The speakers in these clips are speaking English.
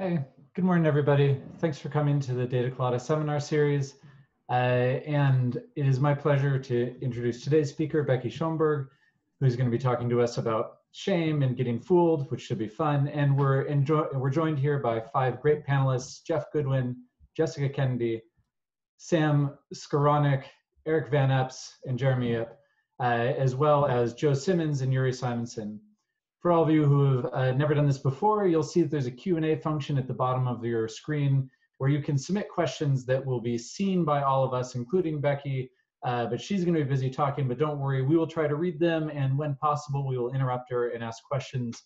Hey, good morning, everybody. Thanks for coming to the Data Colada seminar series. Uh, and it is my pleasure to introduce today's speaker, Becky Schaumberg, who's going to be talking to us about shame and getting fooled, which should be fun. And we're, we're joined here by five great panelists, Geoff Goodwin, Jessica Kennedy, Sam Skowronek, Eric Van Epps, and Jeremy Yip, uh, as well as Joe Simmons and Uri Simonsohn. For all of you who have uh, never done this before, you'll see that there's a Q&A function at the bottom of your screen where you can submit questions that will be seen by all of us, including Becky, uh, but she's gonna be busy talking, but don't worry, we will try to read them, and when possible, we will interrupt her and ask questions.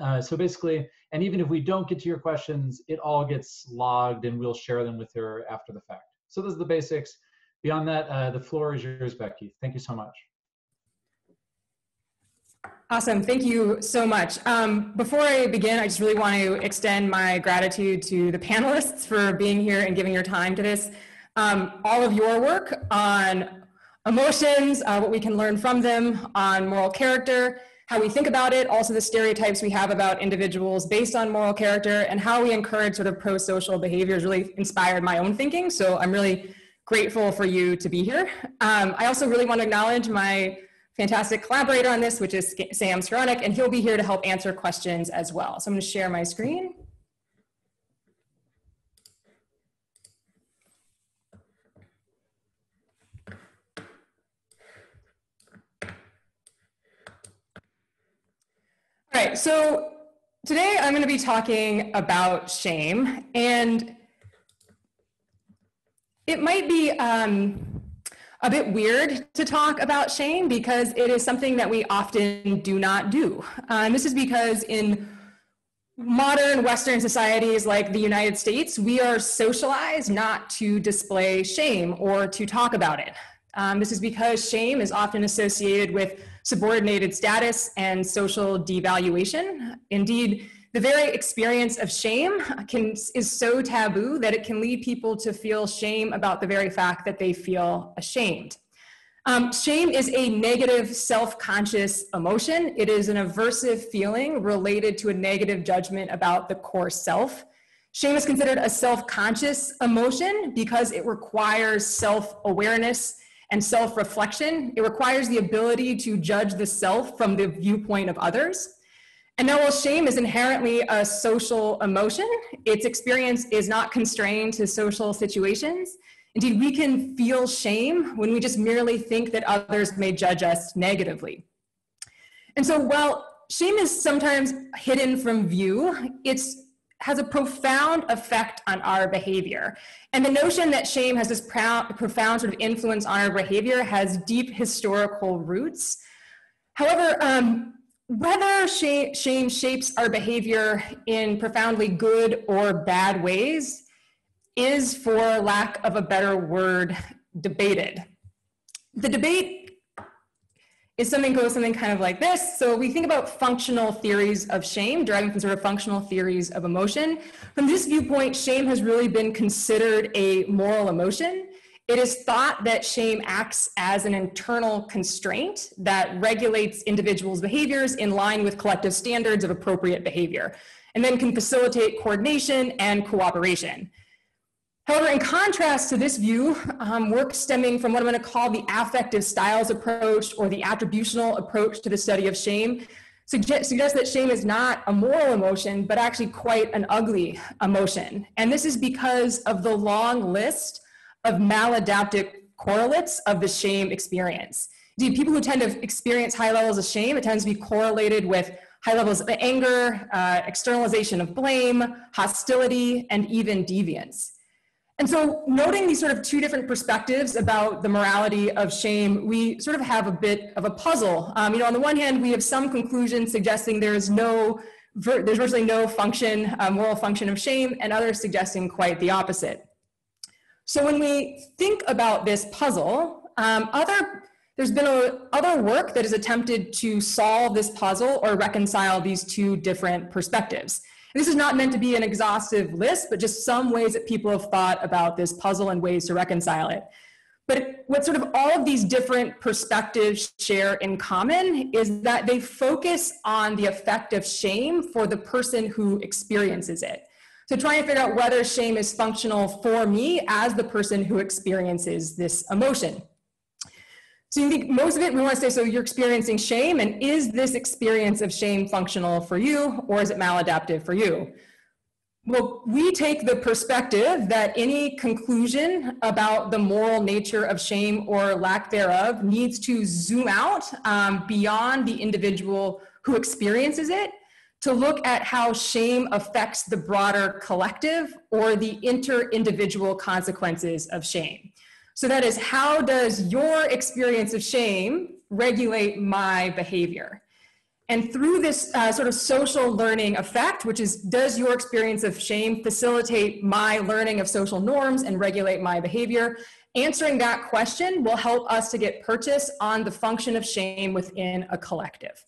Uh, so basically, and even if we don't get to your questions, it all gets logged and we'll share them with her after the fact. So those are the basics. Beyond that, uh, the floor is yours, Becky. Thank you so much. Awesome, thank you so much. Um, before I begin, I just really want to extend my gratitude to the panelists for being here and giving your time to this. Um, all of your work on emotions, uh, what we can learn from them, on moral character, how we think about it, also the stereotypes we have about individuals based on moral character, and how we encourage sort of pro-social behaviors really inspired my own thinking. So I'm really grateful for you to be here. Um, I also really want to acknowledge my fantastic collaborator on this, which is Sam Skowronek, and he'll be here to help answer questions as well. So I'm gonna share my screen. All right, so today I'm going to be talking about shame, and it might be um, a bit weird to talk about shame because it is something that we often do not do. And this is because in modern Western societies like the United States, we are socialized not to display shame or to talk about it. Um, this is because shame is often associated with subordinated status and social devaluation. Indeed, the very experience of shame can, is so taboo that it can lead people to feel shame about the very fact that they feel ashamed. Um, shame is a negative self-conscious emotion. It is an aversive feeling related to a negative judgment about the core self. Shame is considered a self-conscious emotion because it requires self-awareness and self-reflection. It requires the ability to judge the self from the viewpoint of others. And now while shame is inherently a social emotion, its experience is not constrained to social situations. Indeed, we can feel shame when we just merely think that others may judge us negatively. And so while shame is sometimes hidden from view, it has a profound effect on our behavior. And the notion that shame has this profound sort of influence on our behavior has deep historical roots. However, um, whether shame, shapes our behavior in profoundly good or bad ways is, for lack of a better word, debated. The debate is something goes something kind of like this. So we think about functional theories of shame, deriving from sort of functional theories of emotion. From this viewpoint, shame has really been considered a moral emotion. It is thought that shame acts as an internal constraint that regulates individuals' behaviors in line with collective standards of appropriate behavior, and then can facilitate coordination and cooperation. However, in contrast to this view, um, work stemming from what I'm going to call the affective styles approach or the attributional approach to the study of shame suggest, suggests that shame is not a moral emotion, but actually quite an ugly emotion. And this is because of the long list of maladaptive correlates of the shame experience. Indeed, people who tend to experience high levels of shame, it tends to be correlated with high levels of anger, uh, externalization of blame, hostility, and even deviance. And so noting these sort of two different perspectives about the morality of shame, we sort of have a bit of a puzzle. Um, you know, on the one hand, we have some conclusions suggesting there is no, there's virtually no function, uh, moral function of shame, and others suggesting quite the opposite. So when we think about this puzzle, um, other, there's been a, other work that has attempted to solve this puzzle or reconcile these two different perspectives. And this is not meant to be an exhaustive list, but just some ways that people have thought about this puzzle and ways to reconcile it. But what sort of all of these different perspectives share in common is that they focus on the effect of shame for the person who experiences it. To try and figure out whether shame is functional for me as the person who experiences this emotion. So you think most of it, we want to say, so you're experiencing shame, and is this experience of shame functional for you, or is it maladaptive for you? Well, we take the perspective that any conclusion about the moral nature of shame or lack thereof needs to zoom out um, beyond the individual who experiences it to look at how shame affects the broader collective or the inter-individual consequences of shame. So that is, how does your experience of shame regulate my behavior? And through this uh, sort of social learning effect, which is does your experience of shame facilitate my learning of social norms and regulate my behavior? Answering that question will help us to get purchase on the function of shame within a collective.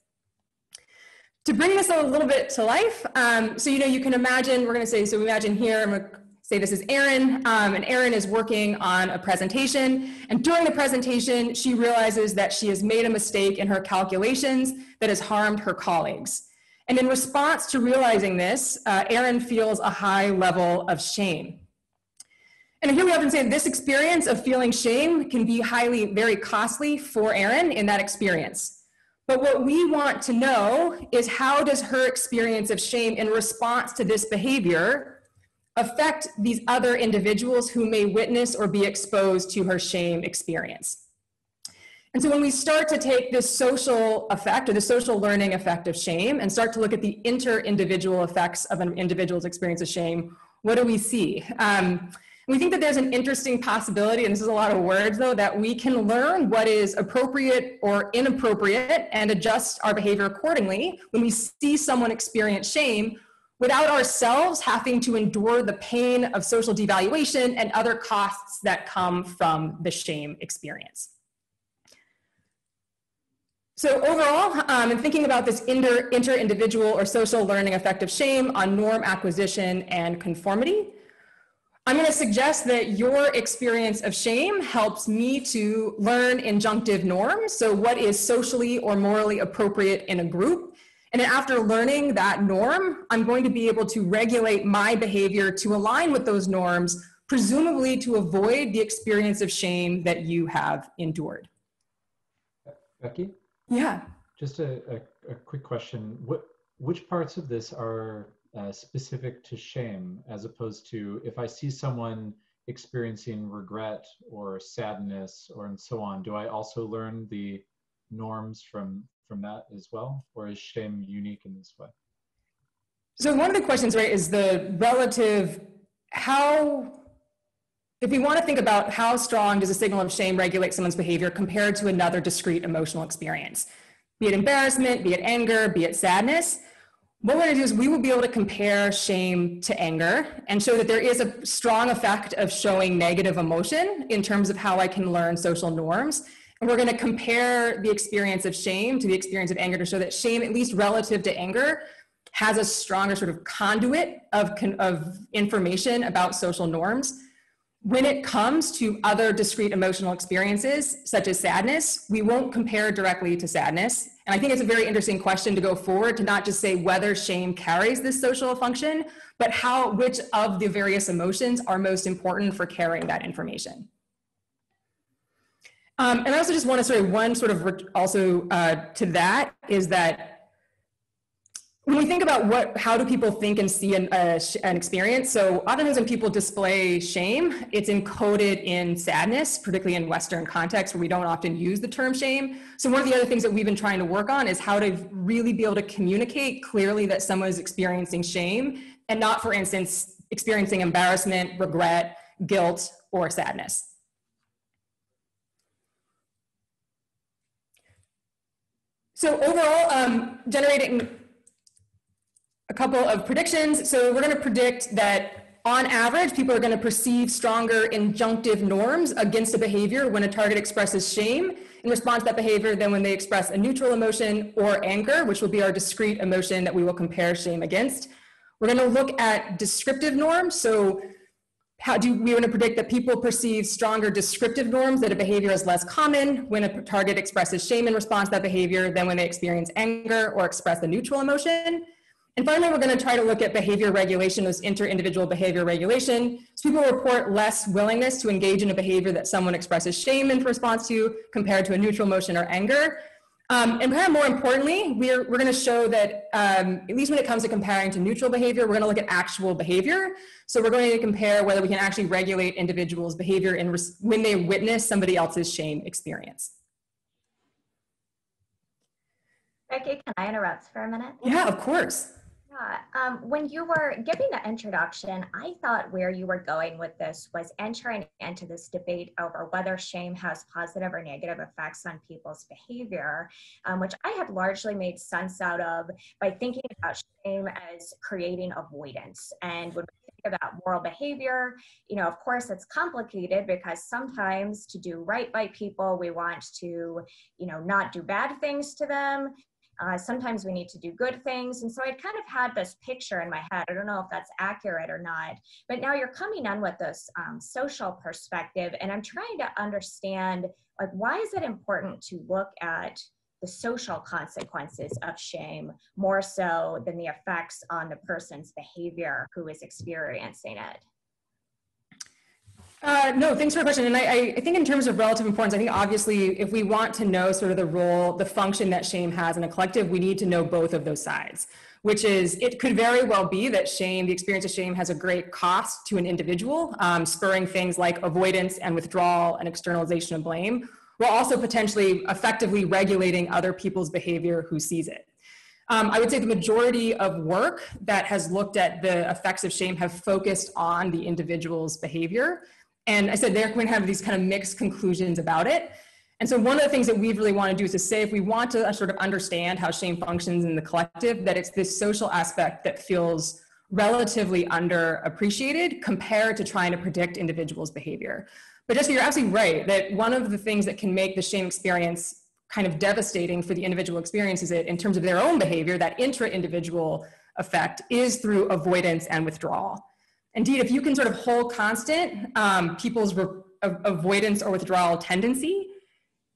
To bring this a little bit to life, um, so you know, you can imagine, we're gonna say, so imagine here, I'm gonna say this is Erin, um, and Erin is working on a presentation. And during the presentation, she realizes that she has made a mistake in her calculations that has harmed her colleagues. And in response to realizing this, uh, Erin feels a high level of shame. And here we often say this experience of feeling shame can be highly, very costly for Erin in that experience. But what we want to know is how does her experience of shame in response to this behavior affect these other individuals who may witness or be exposed to her shame experience. And so when we start to take this social effect or the social learning effect of shame and start to look at the inter-individual effects of an individual's experience of shame, what do we see? Um, we think that there's an interesting possibility, and this is a lot of words though, that we can learn what is appropriate or inappropriate and adjust our behavior accordingly when we see someone experience shame without ourselves having to endure the pain of social devaluation and other costs that come from the shame experience. So overall, um, in thinking about this inter, inter-individual or social learning effect of shame on norm acquisition and conformity, I'm gonna suggest that your experience of shame helps me to learn injunctive norms. So what is socially or morally appropriate in a group and then after learning that norm, I'm going to be able to regulate my behavior to align with those norms, presumably to avoid the experience of shame that you have endured. Becky? Yeah. Just a, a, a quick question. What, which parts of this are uh, specific to shame as opposed to if I see someone experiencing regret or sadness or and so on, do I also learn the norms from from that as well, or is shame unique in this way? So one of the questions, right, is the relative how. If we want to think about how strong does a signal of shame regulate someone's behavior compared to another discrete emotional experience, be it embarrassment, be it anger, be it sadness, what we're going to do is we will be able to compare shame to anger and show that there is a strong effect of showing negative emotion in terms of how I can learn social norms. And we're going to compare the experience of shame to the experience of anger to show that shame, at least relative to anger, has a stronger sort of conduit of, of information about social norms. When it comes to other discrete emotional experiences, such as sadness, we won't compare directly to sadness. And I think it's a very interesting question to go forward to not just say whether shame carries this social function, but how, which of the various emotions are most important for carrying that information. Um, and I also just want to sort of one sort of also uh, to that is that when we think about what, how do people think and see an, uh, an experience? So oftentimes when people display shame, it's encoded in sadness, particularly in Western contexts where we don't often use the term shame. So one of the other things that we've been trying to work on is how to really be able to communicate clearly that someone is experiencing shame and not, for instance, experiencing embarrassment, regret, guilt, or sadness. So overall, um, generating a couple of predictions. So we're going to predict that on average, people are going to perceive stronger injunctive norms against a behavior when a target expresses shame in response to that behavior than when they express a neutral emotion or anger, which will be our discrete emotion that we will compare shame against. We're going to look at descriptive norms. So how do we want to predict that people perceive stronger descriptive norms that a behavior is less common when a target expresses shame in response to that behavior than when they experience anger or express a neutral emotion? And finally, we're going to try to look at behavior regulation, those inter-individual behavior regulation. So people report less willingness to engage in a behavior that someone expresses shame in response to compared to a neutral emotion or anger. Um, and kind of more importantly, we're, we're going to show that, um, at least when it comes to comparing to neutral behavior, we're going to look at actual behavior. So we're going to compare whether we can actually regulate individuals' behavior in when they witness somebody else's shame experience. Becky, can I interrupt for a minute? Yeah, of course. Yeah, um, when you were giving the introduction, I thought where you were going with this was entering into this debate over whether shame has positive or negative effects on people's behavior, um, which I had largely made sense out of by thinking about shame as creating avoidance. And when we think about moral behavior, you know, of course, it's complicated because sometimes to do right by people, we want to, you know, not do bad things to them. Uh, sometimes we need to do good things. And so I'd kind of had this picture in my head. I don't know if that's accurate or not. But now you're coming in with this um, social perspective, and I'm trying to understand like why is it important to look at the social consequences of shame more so than the effects on the person's behavior who is experiencing it? Uh, no, thanks for the question. And I, I, think in terms of relative importance, I think obviously if we want to know sort of the role, the function that shame has in a collective, we need to know both of those sides, which is it could very well be that shame, the experience of shame has a great cost to an individual, um, spurring things like avoidance and withdrawal and externalization of blame, while also potentially effectively regulating other people's behavior who sees it. Um, I would say the majority of work that has looked at the effects of shame have focused on the individual's behavior. And I said they're going to have these kind of mixed conclusions about it. And so one of the things that we really want to do is to say if we want to sort of understand how shame functions in the collective, that it's this social aspect that feels relatively underappreciated compared to trying to predict individuals' behavior. But Jessica, you're absolutely right that one of the things that can make the shame experience kind of devastating for the individual experience is it in terms of their own behavior, that intra-individual effect is through avoidance and withdrawal. Indeed, if you can sort of hold constant um, people's avoidance or withdrawal tendency,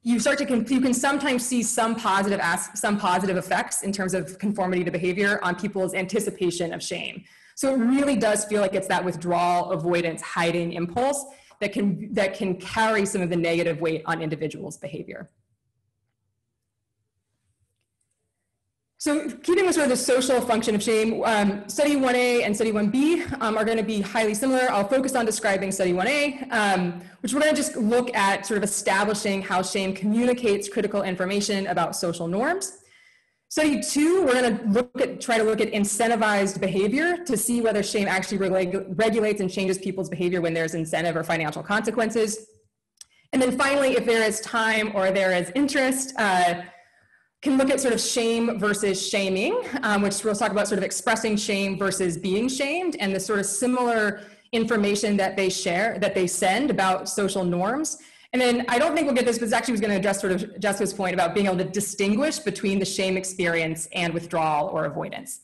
you start to you can sometimes see some positive as- some positive effects in terms of conformity to behavior on people's anticipation of shame. So it really does feel like it's that withdrawal, avoidance, hiding impulse that can that can carry some of the negative weight on individuals' behavior. So keeping with sort of the social function of shame, um, study 1A and study 1B um, are to be highly similar. I'll focus on describing study 1A, um, which we're to just look at sort of establishing how shame communicates critical information about social norms. Study two, we're to look at, try to look at incentivized behavior to see whether shame actually regu regulates and changes people's behavior when there's incentive or financial consequences. And then finally, if there is time or there is interest, uh, can look at sort of shame versus shaming, um, which we'll talk about sort of expressing shame versus being shamed and the sort of similar information that they share, that they send about social norms. And then I don't think we'll get this, but actually was going to address sort of Jessica's point about being able to distinguish between the shame experience and withdrawal or avoidance.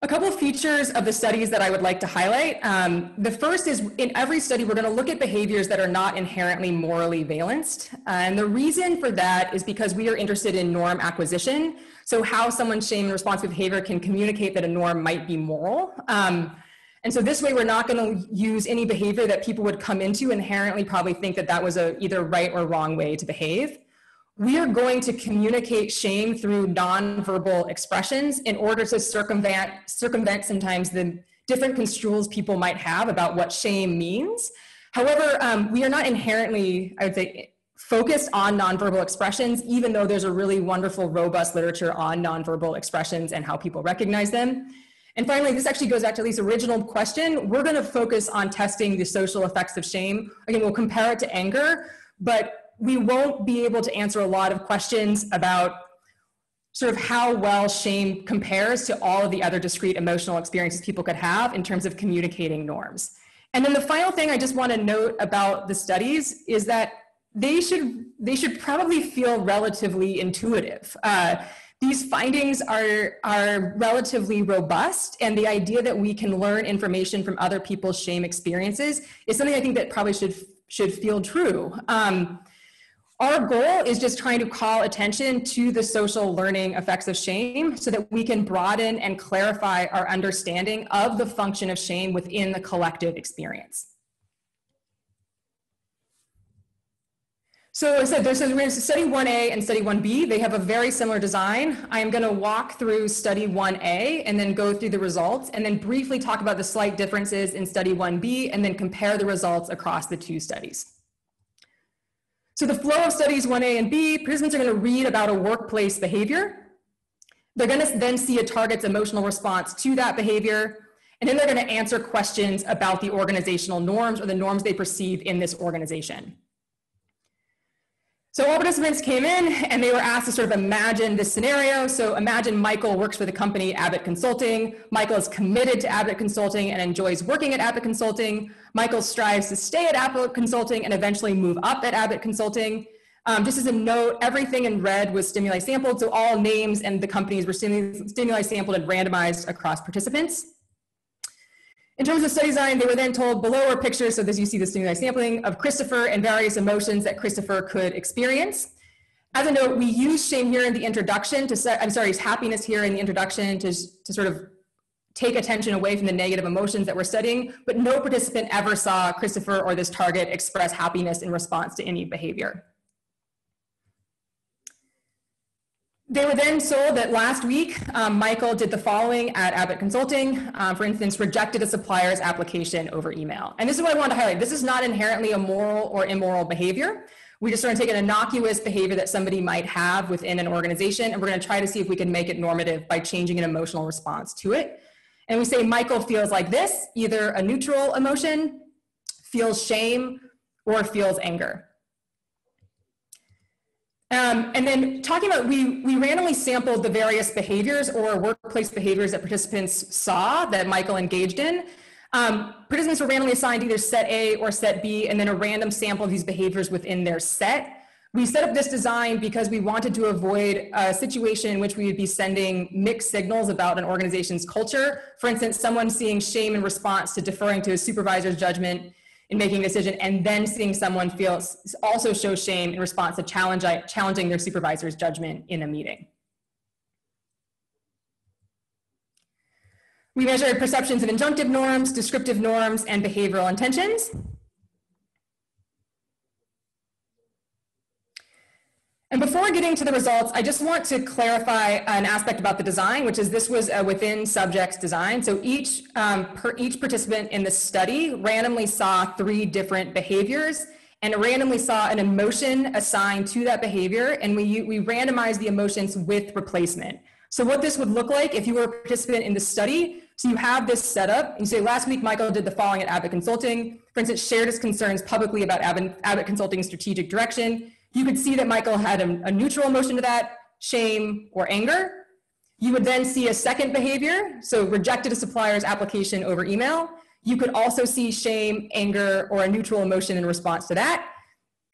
A couple of features of the studies that I would like to highlight. Um, the first is in every study, we're going to look at behaviors that are not inherently morally valenced. Uh, and the reason for that is because we are interested in norm acquisition. So how someone's shame and responsive behavior can communicate that a norm might be moral. Um, and so this way, we're not going to use any behavior that people would come into inherently probably think that that was a either right or wrong way to behave we are going to communicate shame through nonverbal expressions in order to circumvent, circumvent sometimes the different construals people might have about what shame means. However, um, we are not inherently, I would say, focused on nonverbal expressions, even though there's a really wonderful, robust literature on nonverbal expressions and how people recognize them. And finally, this actually goes back to Lisa's original question. We're gonna focus on testing the social effects of shame. Again, we'll compare it to anger, but we won't be able to answer a lot of questions about sort of how well shame compares to all of the other discrete emotional experiences people could have in terms of communicating norms. And then the final thing I just want to note about the studies is that they should they should probably feel relatively intuitive. Uh, these findings are are relatively robust, and the idea that we can learn information from other people's shame experiences is something I think that probably should should feel true. Um, Our goal is just trying to call attention to the social learning effects of shame so that we can broaden and clarify our understanding of the function of shame within the collective experience. So I said, there's a, study 1A and study 1B. They have a very similar design. I am going to walk through study 1A and then go through the results and then briefly talk about the slight differences in study 1B and then compare the results across the two studies. So the flow of studies 1A and B, participants are to read about a workplace behavior. They're to then see a target's emotional response to that behavior. And then they're to answer questions about the organizational norms or the norms they perceive in this organization. So all participants came in and they were asked to sort of imagine this scenario. So imagine Michael works for the company Abbott Consulting. Michael is committed to Abbott Consulting and enjoys working at Abbott Consulting. Michael strives to stay at Abbott Consulting and eventually move up at Abbott Consulting. Um, just as a note, everything in red was stimuli sampled, so all names and the companies were stimuli, stimuli sampled and randomized across participants. In terms of study design, they were then told below are pictures, so this you see the stimuli sampling of Christopher and various emotions that Christopher could experience. As a note, we use shame here in the introduction to set, I'm sorry, happiness here in the introduction to, to sort of take attention away from the negative emotions that we're studying, but no participant ever saw Christopher or this target express happiness in response to any behavior. They were then sold that last week, um, Michael did the following at Abbott Consulting. Um, for instance, rejected a supplier's application over email. And this is what I want to highlight. This is not inherently a moral or immoral behavior. We just want to take an innocuous behavior that somebody might have within an organization, and we're going to try to see if we can make it normative by changing an emotional response to it. And we say Michael feels like this, either a neutral emotion, feels shame, or feels anger. Um, and then talking about, we, we randomly sampled the various behaviors or workplace behaviors that participants saw that Michael engaged in. Um, participants were randomly assigned either set A or set B, and then a random sample of these behaviors within their set. We set up this design because we wanted to avoid a situation in which we would be sending mixed signals about an organization's culture. For instance, someone seeing shame in response to deferring to a supervisor's judgment in making a decision and then seeing someone feel also show shame in response to challenge, uh, challenging their supervisor's judgment in a meeting. We measured perceptions of injunctive norms, descriptive norms, and behavioral intentions. And before getting to the results, I just want to clarify an aspect about the design, which is this was a within subjects design. So each, um, per, each participant in the study randomly saw three different behaviors and randomly saw an emotion assigned to that behavior. And we, we randomized the emotions with replacement. So what this would look like if you were a participant in the study, so you have this setup, you say, last week Michael did the following at Abbott Consulting. For instance, shared his concerns publicly about Abbott, Abbott Consulting's strategic direction you could see that Michael had a, a neutral emotion to that, shame or anger. You would then see a second behavior, so rejected a supplier's application over email. You could also see shame, anger, or a neutral emotion in response to that.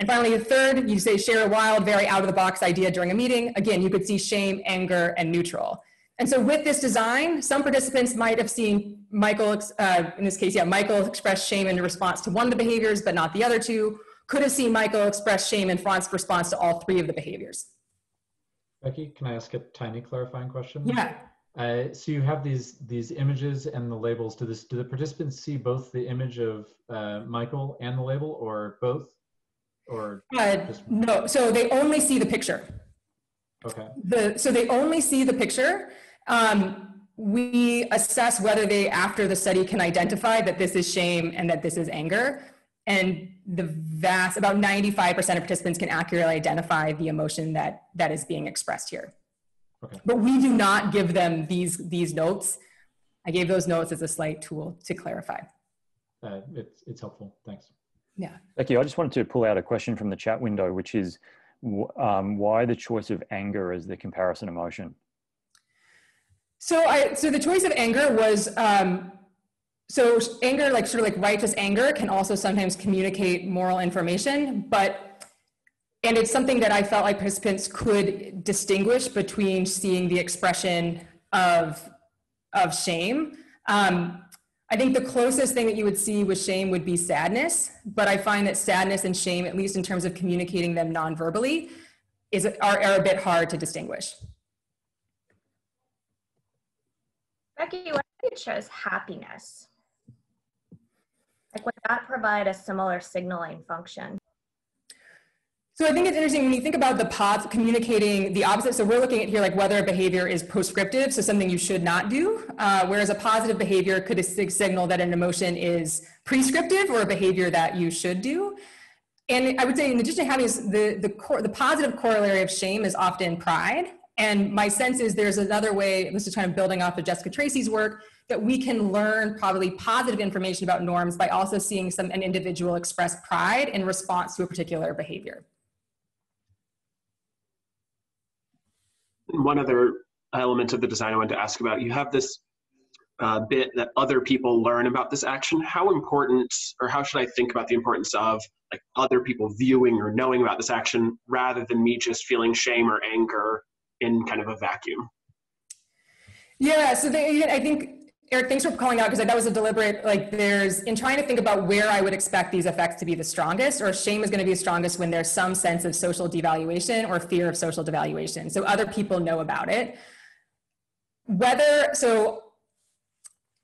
And finally, the third, you say share a wild, very out of the box idea during a meeting. Again, you could see shame, anger, and neutral. And so with this design, some participants might have seen Michael, uh, in this case, yeah, Michael express shame in response to one of the behaviors, but not the other two, could have seen Michael express shame in Franz's response to all three of the behaviors. Becky, can I ask a tiny clarifying question? Yeah. Uh, so you have these these images and the labels. Do this do the participants see both the image of uh, Michael and the label, or both, or uh, no? So they only see the picture. Okay. The so they only see the picture. Um, we assess whether they, after the study, can identify that this is shame and that this is anger and the vast about 95% of participants can accurately identify the emotion that that is being expressed here. Okay. but we do not give them these these notes. I gave those notes as a slight tool to clarify. Uh, it's, it's helpful. Thanks. Yeah. Becky i just wanted to pull out a question from the chat window which is um, why the choice of anger as the comparison emotion? So i so the choice of anger was um, so anger, like sort of like righteous anger, can also sometimes communicate moral information, but and it's something that I felt like participants could distinguish between seeing the expression of of shame. Um, I think the closest thing that you would see with shame would be sadness, but I find that sadness and shame, at least in terms of communicating them non-verbally, is are, are a bit hard to distinguish. Becky, what if it shows happiness? Like would that provide a similar signaling function? So I think it's interesting when you think about the pods communicating the opposite. So we're looking at here like whether a behavior is proscriptive, so something you should not do, uh, whereas a positive behavior could signal that an emotion is prescriptive or a behavior that you should do. And I would say in addition to having the, the, core, the positive corollary of shame is often pride. And my sense is there's another way, this is kind of building off of Jessica Tracy's work, that we can learn probably positive information about norms by also seeing some an individual express pride in response to a particular behavior. one other element of the design I wanted to ask about. You have this uh, bit that other people learn about this action. How important, or how should I think about the importance of like other people viewing or knowing about this action rather than me just feeling shame or anger in kind of a vacuum? Yeah, so they, I think Eric, thanks for calling out because that was a deliberate, like there's, in trying to think about where I would expect these effects to be the strongest, or shame is going to be strongest when there's some sense of social devaluation or fear of social devaluation. So other people know about it. Whether, so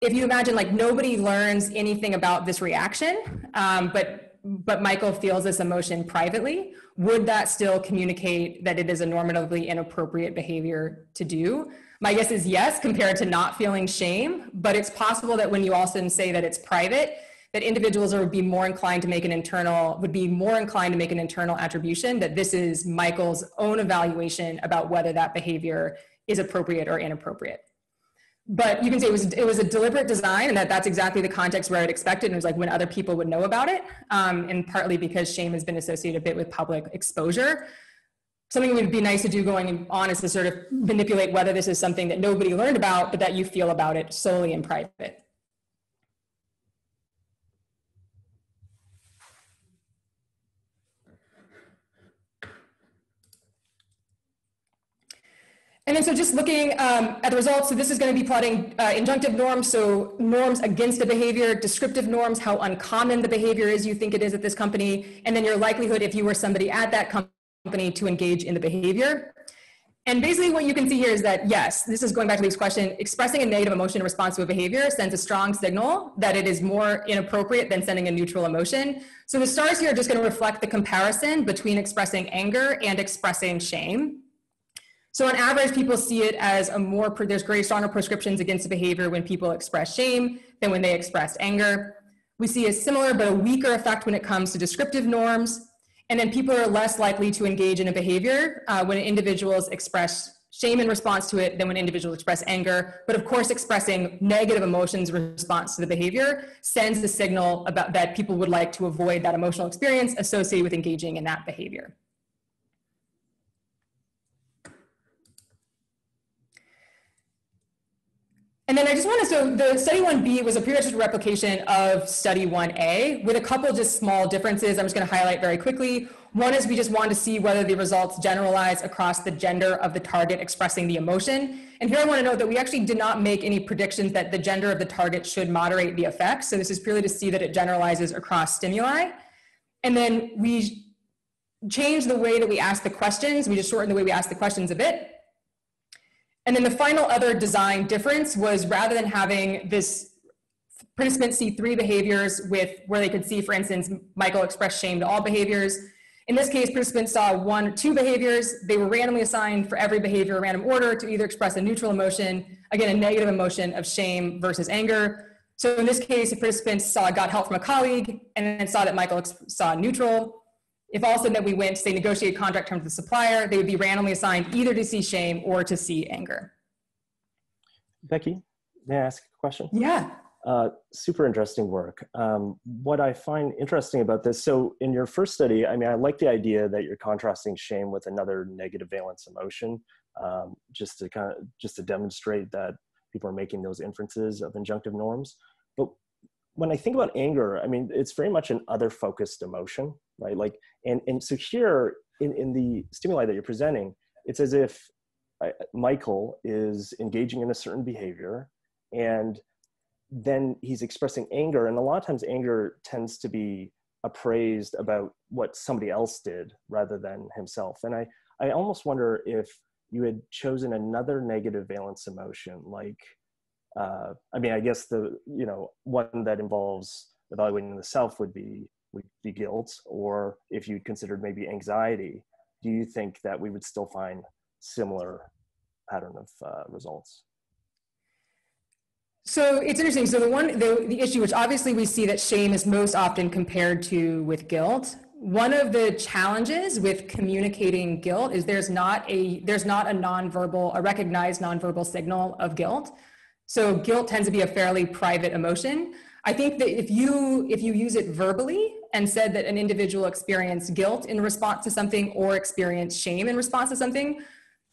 if you imagine like nobody learns anything about this reaction, um, but but Michael feels this emotion privately, would that still communicate that it is a normatively inappropriate behavior to do? My guess is yes, compared to not feeling shame, but it's possible that when you also say that it's private, that individuals would be more inclined to make an internal, would be more inclined to make an internal attribution that this is Michael's own evaluation about whether that behavior is appropriate or inappropriate. But you can say it was, it was a deliberate design and that that's exactly the context where I'd expected. And it was like when other people would know about it. Um, and partly because shame has been associated a bit with public exposure something would be nice to do going on is to sort of manipulate whether this is something that nobody learned about, but that you feel about it solely in private. And then so just looking um, at the results, so this is going to be plotting uh, injunctive norms, so norms against a behavior, descriptive norms, how uncommon the behavior is you think it is at this company, and then your likelihood if you were somebody at that company company to engage in the behavior. And basically what you can see here is that, yes, this is going back to Luke's question, expressing a negative emotion in response to a behavior sends a strong signal that it is more inappropriate than sending a neutral emotion. So the stars here are just gonna reflect the comparison between expressing anger and expressing shame. So on average, people see it as a more, there's great stronger prescriptions against a behavior when people express shame than when they express anger. We see a similar but a weaker effect when it comes to descriptive norms. And then people are less likely to engage in a behavior uh, when individuals express shame in response to it than when individuals express anger. But of course, expressing negative emotions in response to the behavior sends the signal about that people would like to avoid that emotional experience associated with engaging in that behavior. And then I just want to, so the study 1B was a preregistered replication of study 1A with a couple just small differences I'm just going to highlight very quickly. One is we just wanted to see whether the results generalize across the gender of the target expressing the emotion. And here I want to note that we actually did not make any predictions that the gender of the target should moderate the effects. So this is purely to see that it generalizes across stimuli. And then we changed the way that we ask the questions. We just shortened the way we ask the questions a bit. And then the final other design difference was rather than having this participants see three behaviors with where they could see, for instance, Michael express shame to all behaviors. In this case, participants saw one or two behaviors. They were randomly assigned for every behavior in random order to either express a neutral emotion, again, a negative emotion of shame versus anger. So in this case, the participants saw got help from a colleague and then saw that Michael saw neutral. If all of a sudden that we went, say, negotiate contract terms with the supplier, they would be randomly assigned either to see shame or to see anger. Becky, may I ask a question? Yeah. Uh, super interesting work. Um, what I find interesting about this, so in your first study, I mean, I like the idea that you're contrasting shame with another negative valence emotion, um, just to kind of just to demonstrate that people are making those inferences of injunctive norms. But when I think about anger, I mean, it's very much an other focused emotion, right? Like, and, and so here in, in the stimuli that you're presenting, it's as if uh, Michael is engaging in a certain behavior and then he's expressing anger, and a lot of times anger tends to be appraised about what somebody else did rather than himself. And I, I almost wonder if you had chosen another negative valence emotion, like, uh, I mean, I guess the, you know, one that involves evaluating the self would be, would be guilt, or if you considered maybe anxiety, do you think that we would still find similar pattern of uh, results? So it's interesting. So the one, the, the issue, which obviously we see that shame is most often compared to with guilt. One of the challenges with communicating guilt is there's not a there's not a nonverbal, a recognized nonverbal signal of guilt. So guilt tends to be a fairly private emotion. I think that if you if you use it verbally and said that an individual experienced guilt in response to something or experienced shame in response to something,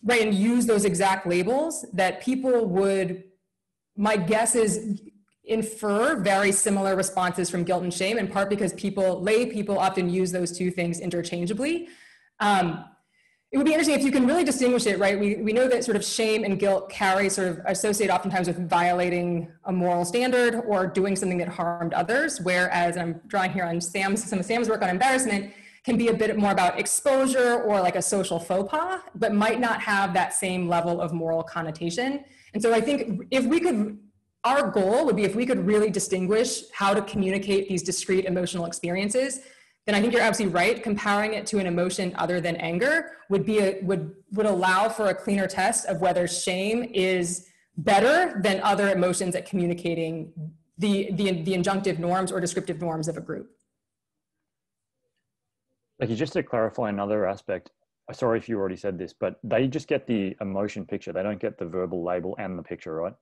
right, and use those exact labels, that people would my guess is infer very similar responses from guilt and shame, in part because people, lay people often use those two things interchangeably. Um, it would be interesting if you can really distinguish it, right? We, we know that sort of shame and guilt carry sort of associate oftentimes with violating a moral standard or doing something that harmed others, whereas I'm drawing here on Sam's, some of Sam's work on embarrassment can be a bit more about exposure or like a social faux pas, but might not have that same level of moral connotation. And so I think if we could, our goal would be if we could really distinguish how to communicate these discrete emotional experiences, then I think you're absolutely right. Comparing it to an emotion other than anger would be a, would would allow for a cleaner test of whether shame is better than other emotions at communicating the the, the injunctive norms or descriptive norms of a group. Like just to clarify another aspect, sorry if you already said this, but they just get the emotion picture. They don't get the verbal label and the picture, right?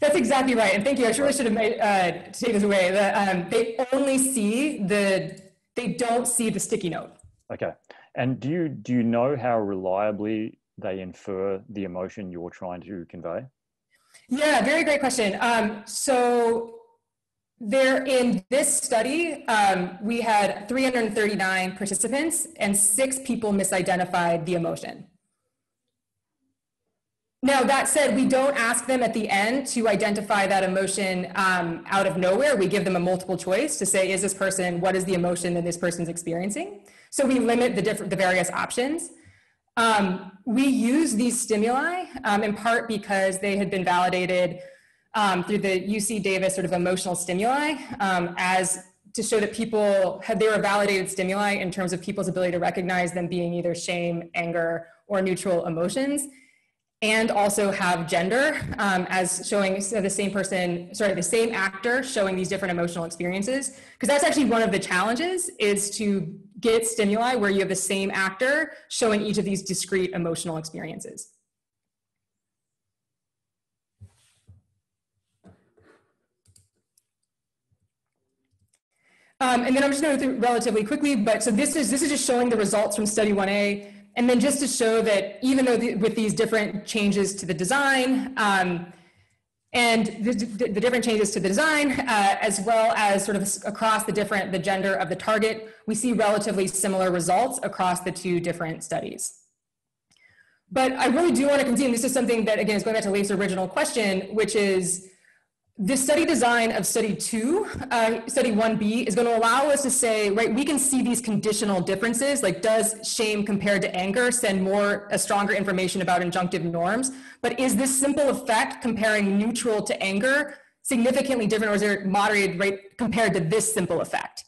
That's exactly right. And thank you. I really should have made, uh, take this away. The, um, they only see the, they don't see the sticky note. Okay. And do you, do you know how reliably they infer the emotion you're trying to convey? Yeah, very great question. Um, so there, in this study, um, we had 339 participants and six people misidentified the emotion. Now, that said, we don't ask them at the end to identify that emotion um, out of nowhere. We give them a multiple choice to say, is this person, what is the emotion that this person's experiencing? So we limit the, different, the various options. Um, we use these stimuli um, in part because they had been validated um, through the UC Davis sort of emotional stimuli um, as to show that people had they were validated stimuli in terms of people's ability to recognize them being either shame, anger, or neutral emotions, and also have gender um, as showing so the same person, sorry, the same actor showing these different emotional experiences. Because that's actually one of the challenges is to get stimuli where you have the same actor showing each of these discrete emotional experiences. Um, and then I'm just going to go through relatively quickly, but so this is, this is just showing the results from study 1A. And then just to show that even though the, with these different changes to the design, um, and the, the, different changes to the design, uh, as well as sort of across the different, the gender of the target, we see relatively similar results across the two different studies. But I really do want to continue. This is something that, again, is going back to Leif's original question, which is the study design of study two, uh, study 1B, is going to allow us to say, right, we can see these conditional differences, like does shame compared to anger send more, a stronger information about injunctive norms? But is this simple effect comparing neutral to anger significantly different or is it moderated right, compared to this simple effect?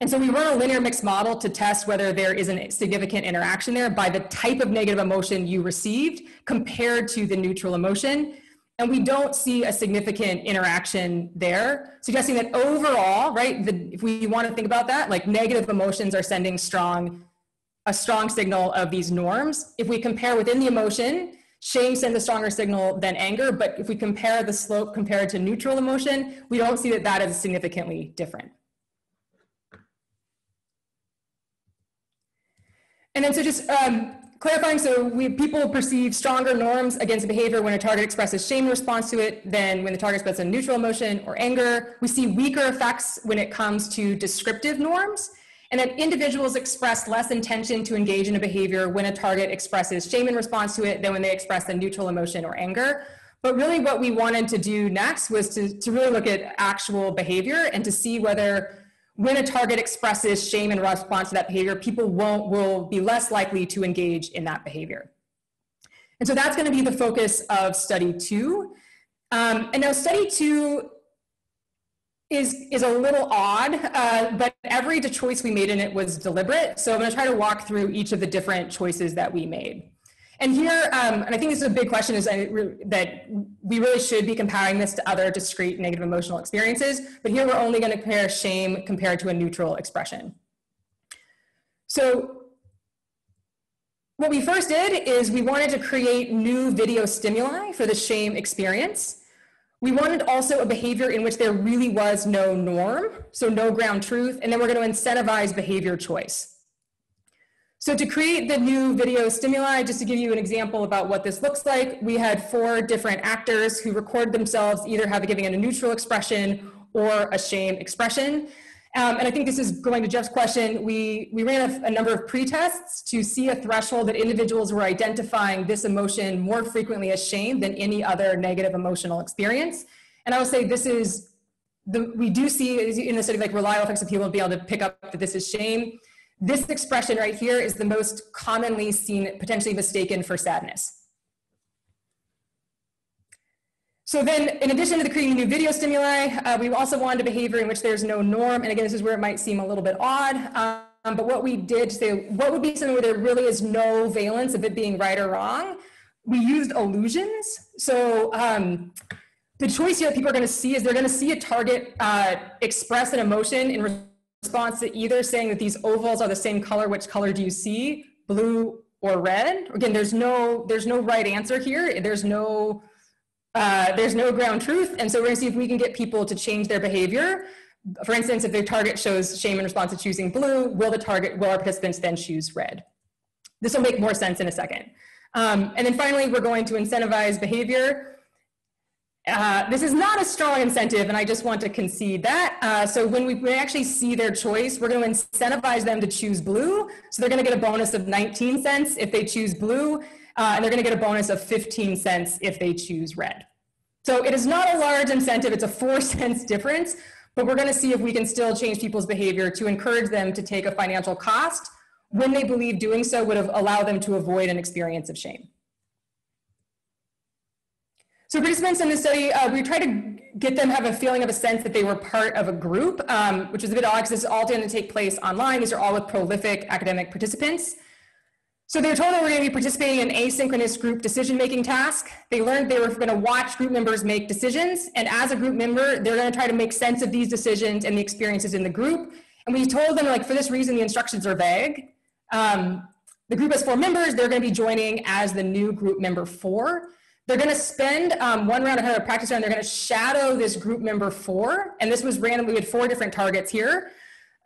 And so we run a linear mixed model to test whether there is a significant interaction there by the type of negative emotion you received compared to the neutral emotion. And we don't see a significant interaction there, suggesting that overall, right, the, if we want to think about that, like negative emotions are sending strong, a strong signal of these norms. If we compare within the emotion, shame sends a stronger signal than anger, but if we compare the slope compared to neutral emotion, we don't see that that is significantly different. And then so just um, clarifying, so we, people perceive stronger norms against behavior when a target expresses shame in response to it than when the target expresses a neutral emotion or anger. We see weaker effects when it comes to descriptive norms, and that individuals express less intention to engage in a behavior when a target expresses shame in response to it than when they express a neutral emotion or anger. But really what we wanted to do next was to, to really look at actual behavior and to see whether when a target expresses shame in response to that behavior, people won't, will be less likely to engage in that behavior. And so that's gonna be the focus of study two. Um, and now study two is, is a little odd, uh, but every choice we made in it was deliberate. So I'm gonna try to walk through each of the different choices that we made. And here, um, and I think this is a big question, is that we really should be comparing this to other discrete negative emotional experiences, but here we're only gonna compare shame compared to a neutral expression. So what we first did is we wanted to create new video stimuli for the shame experience. We wanted also a behavior in which there really was no norm, so no ground truth, and then we're gonna incentivize behavior choice. So to create the new video stimuli, just to give you an example about what this looks like, we had four different actors who record themselves either having giving a neutral expression or a shame expression. Um, and I think this is going to Geoff's question. We, we ran a, a number of pre-tests to see a threshold that individuals were identifying this emotion more frequently as shame than any other negative emotional experience. And I would say this is, the, we do see in the study of like reliable effects of people be able to pick up that this is shame. This expression right here is the most commonly seen, potentially mistaken for sadness. So then, in addition to the creating new video stimuli, uh, we also wanted a behavior in which there's no norm. And again, this is where it might seem a little bit odd. Um, but what we did say, what would be something where there really is no valence of it being right or wrong? We used illusions. So um, the choice here that people are going to see is they're going to see a target uh, express an emotion in response to either saying that these ovals are the same color, which color do you see, blue or red? Again, there's no, there's no right answer here. There's no, uh, there's no ground truth. And so we're gonna see if we can get people to change their behavior. For instance, if their target shows shame in response to choosing blue, will the target, will our participants then choose red? This will make more sense in a second. Um, and then finally, we're going to incentivize behavior. Uh, this is not a strong incentive, and I just want to concede that. Uh, so when we, we, actually see their choice, we're going to incentivize them to choose blue. So they're going to get a bonus of 19 cents if they choose blue, uh, and they're going to get a bonus of 15 cents if they choose red. So it is not a large incentive, it's a four cents difference, but we're going to see if we can still change people's behavior to encourage them to take a financial cost when they believe doing so would have them to avoid an experience of shame. So participants in this study, uh, we tried to get them have a feeling of a sense that they were part of a group, um, which is a bit odd because this is all going to take place online. These are all with prolific academic participants. So they were told that they were going to be participating in asynchronous group decision-making task. They learned they were going to watch group members make decisions. And as a group member, they're going to try to make sense of these decisions and the experiences in the group. And we told them, like, for this reason, the instructions are vague. Um, the group has four members. They're going to be joining as the new group member four. They're going to spend um, one round ahead of practice round. They're going to shadow this group member four. And this was random. We had four different targets here.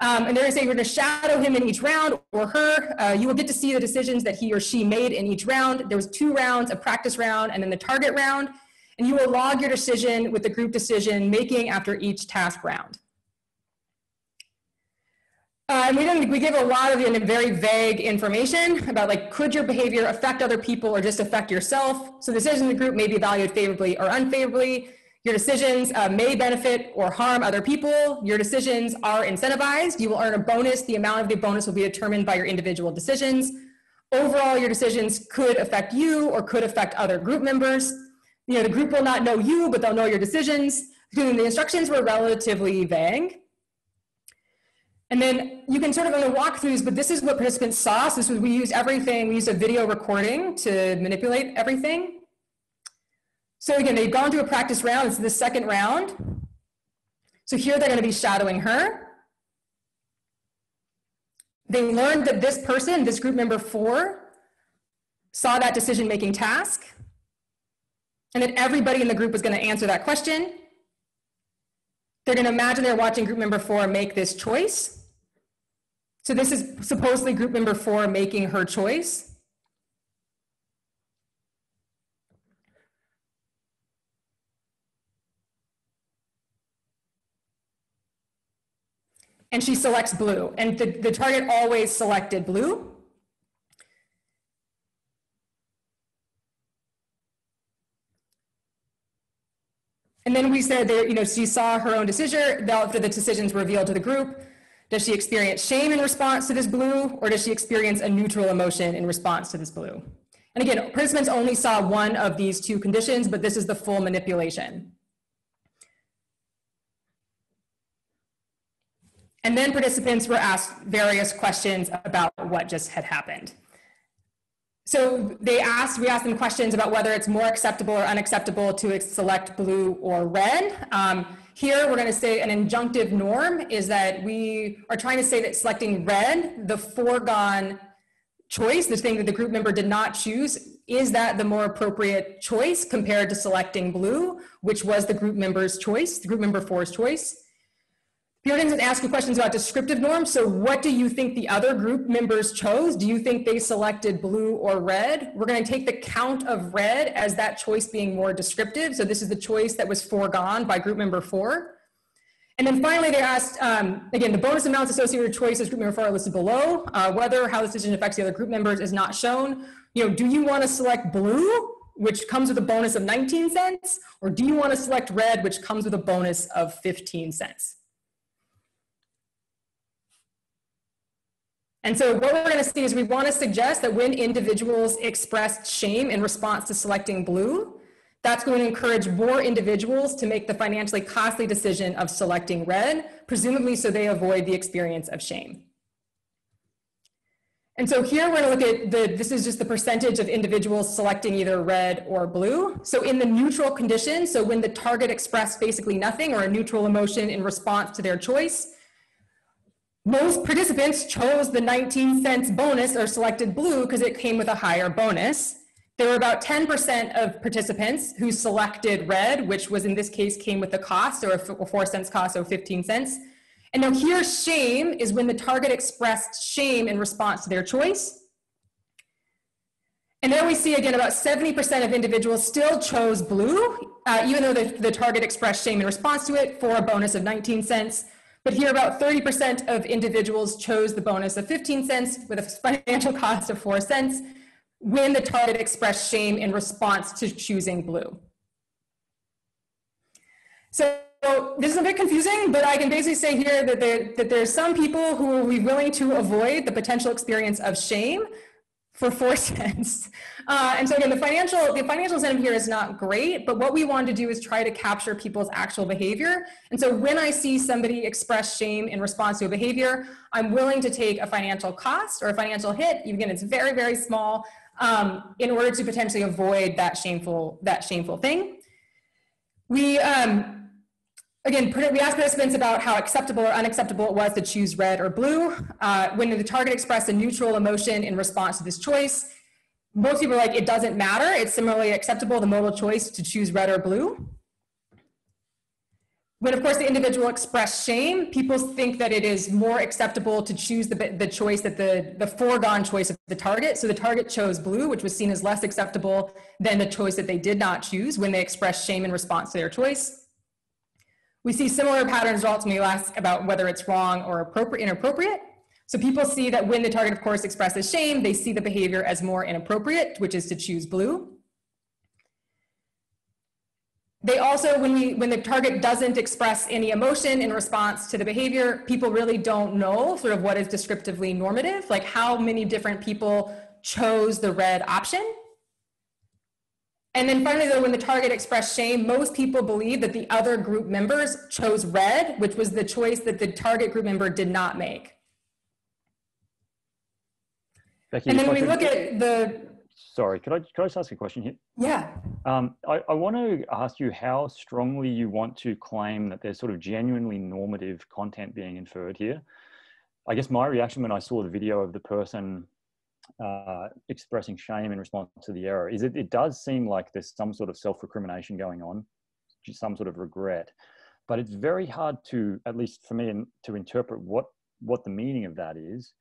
Um, and they're going to say, we're going to shadow him in each round or her. Uh, you will get to see the decisions that he or she made in each round. There was two rounds, a practice round and then the target round. And you will log your decision with the group decision making after each task round. Uh, and we didn't, we gave a lot of very vague information about like, could your behavior affect other people or just affect yourself? So decisions in the group may be valued favorably or unfavorably. Your decisions uh, may benefit or harm other people. Your decisions are incentivized. You will earn a bonus. The amount of the bonus will be determined by your individual decisions. Overall, your decisions could affect you or could affect other group members. You know, the group will not know you, but they'll know your decisions. The instructions were relatively vague. And then you can sort of go walk walkthroughs, but this is what participants saw. So this was, we used everything, we used a video recording to manipulate everything. So again, they've gone through a practice round, it's the second round. So here they're gonna be shadowing her. They learned that this person, this group member four, saw that decision-making task, and that everybody in the group was gonna answer that question. They're gonna imagine they're watching group member four make this choice. So this is supposedly group member four making her choice. And she selects blue. And the, the target always selected blue. And then we said that, you know, she saw her own decision after the decisions revealed to the group. Does she experience shame in response to this blue, or does she experience a neutral emotion in response to this blue? And again, participants only saw one of these two conditions, but this is the full manipulation. And then participants were asked various questions about what just had happened. So they asked, we asked them questions about whether it's more acceptable or unacceptable to select blue or red. Um, here, we're going to say an injunctive norm is that we are trying to say that selecting red, the foregone choice, the thing that the group member did not choose, is that the more appropriate choice compared to selecting blue, which was the group member's choice, the group member four's choice. Here didn't ask you questions about descriptive norms. So what do you think the other group members chose? Do you think they selected blue or red? We're going to take the count of red as that choice being more descriptive. So this is the choice that was foregone by group member four. And then finally, they asked, um, again, the bonus amounts associated with choices group member four are listed below. Uh, whether how this decision affects the other group members is not shown. You know, do you want to select blue, which comes with a bonus of 19 cents? Or do you want to select red, which comes with a bonus of 15 cents? And so what we're to see is we want to suggest that when individuals express shame in response to selecting blue, that's going to encourage more individuals to make the financially costly decision of selecting red, presumably so they avoid the experience of shame. And so here we're to look at the, this is just the percentage of individuals selecting either red or blue. So in the neutral condition, so when the target expressed basically nothing or a neutral emotion in response to their choice, most participants chose the 19 cents bonus or selected blue because it came with a higher bonus. There were about 10% of participants who selected red, which was in this case came with a cost or a four cents cost, so 15 cents. And now here shame is when the target expressed shame in response to their choice. And then we see again about 70% of individuals still chose blue, uh, even though the, the target expressed shame in response to it for a bonus of 19 cents. But here about 30% of individuals chose the bonus of 15 cents with a financial cost of 4 cents when the target expressed shame in response to choosing blue. So this is a bit confusing, but I can basically say here that there, that there's some people who will be willing to avoid the potential experience of shame for four cents. Uh, and so again, the financial, the financial incentive here is not great, but what we want to do is try to capture people's actual behavior. And so when I see somebody express shame in response to a behavior, I'm willing to take a financial cost or a financial hit, again, it's very, very small, um, in order to potentially avoid that shameful, that shameful thing. We, um, Again, we asked participants about how acceptable or unacceptable it was to choose red or blue. Uh, when the target expressed a neutral emotion in response to this choice, most people are like, it doesn't matter. It's similarly acceptable, the modal choice to choose red or blue. When, of course, the individual expressed shame, people think that it is more acceptable to choose the, the choice that the, the foregone choice of the target. So the target chose blue, which was seen as less acceptable than the choice that they did not choose when they expressed shame in response to their choice. We see similar patterns when you ask about whether it's wrong or appropriate, inappropriate. So people see that when the target, of course, expresses shame, they see the behavior as more inappropriate, which is to choose blue. They also, when, we, when the target doesn't express any emotion in response to the behavior, people really don't know sort of what is descriptively normative, like how many different people chose the red option. And then finally, though, when the target expressed shame, most people believe that the other group members chose red, which was the choice that the target group member did not make. Becky, and then when we look at the... Sorry, could I, could I just ask a question here? Yeah. Um, I, I want to ask you how strongly you want to claim that there's sort of genuinely normative content being inferred here. I guess my reaction when I saw the video of the person uh, expressing shame in response to the error is it, it does seem like there's some sort of self-recrimination going on, some sort of regret, but it's very hard to, at least for me, to interpret what what the meaning of that is.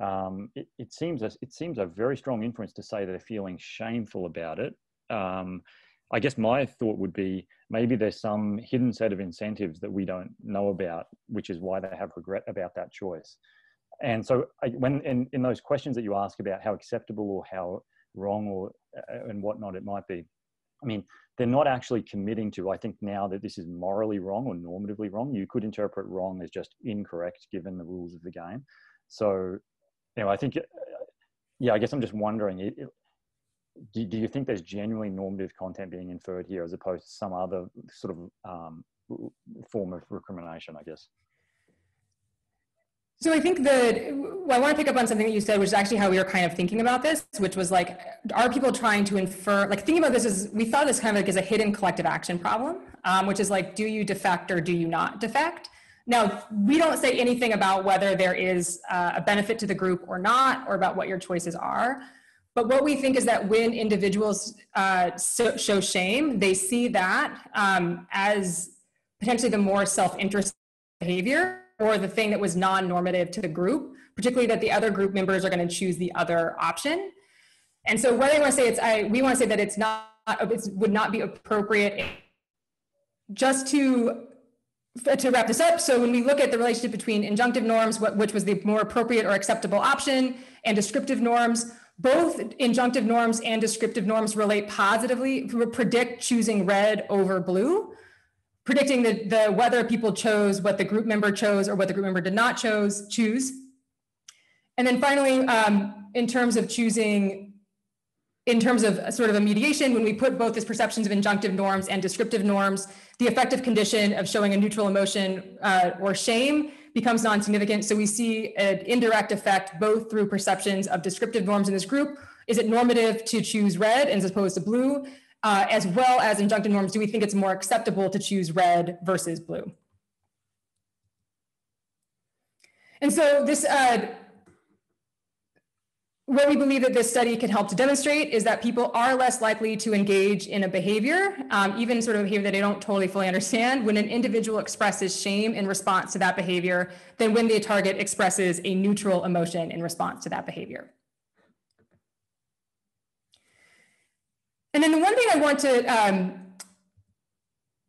Um, it, it, seems a, it seems a very strong inference to say they're feeling shameful about it. Um, I guess my thought would be maybe there's some hidden set of incentives that we don't know about, which is why they have regret about that choice. And so I, when in, in those questions that you ask about how acceptable or how wrong or uh, and whatnot it might be, I mean, they're not actually committing to, I think now that this is morally wrong or normatively wrong, you could interpret wrong as just incorrect given the rules of the game. So, you know, I think, uh, yeah, I guess I'm just wondering, it, it, do, do you think there's genuinely normative content being inferred here as opposed to some other sort of um, form of recrimination, I guess? So I think that well, I want to pick up on something that you said, which is actually how we were kind of thinking about this, which was like, are people trying to infer, like thinking about this as, we thought this kind of like as a hidden collective action problem, um, which is like, do you defect or do you not defect? Now, we don't say anything about whether there is uh, a benefit to the group or not, or about what your choices are. But what we think is that when individuals uh, so, show shame, they see that um, as potentially the more self-interest behavior or the thing that was non-normative to the group, particularly that the other group members are going to choose the other option. And so whether you want to say it's, I, we want to say that it's not, it would not be appropriate just to to wrap this up, so when we look at the relationship between injunctive norms, what, which was the more appropriate or acceptable option, and descriptive norms, both injunctive norms and descriptive norms relate positively, predict choosing red over blue predicting the, the whether people chose what the group member chose or what the group member did not chose choose. And then finally, um, in terms of choosing, in terms of sort of a mediation, when we put both these perceptions of injunctive norms and descriptive norms, the effective condition of showing a neutral emotion uh, or shame becomes non-significant. So we see an indirect effect both through perceptions of descriptive norms in this group. Is it normative to choose red as opposed to blue? Uh, as well as injunctive norms, do we think it's more acceptable to choose red versus blue? And so this, uh, what we believe that this study can help to demonstrate is that people are less likely to engage in a behavior, um, even sort of behavior that they don't totally fully understand, when an individual expresses shame in response to that behavior than when the target expresses a neutral emotion in response to that behavior. And then the one thing I want to um,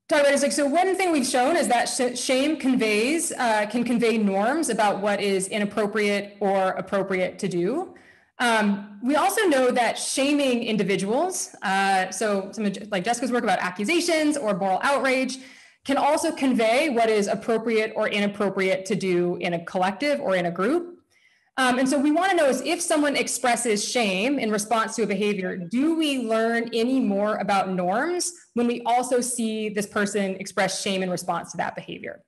talk about is like, so one thing we've shown is that sh shame conveys, uh, can convey norms about what is inappropriate or appropriate to do. Um, we also know that shaming individuals, uh, so some like Jessica's work about accusations or moral outrage, can also convey what is appropriate or inappropriate to do in a collective or in a group. Um, and so we want to know is if someone expresses shame in response to a behavior, do we learn any more about norms when we also see this person express shame in response to that behavior?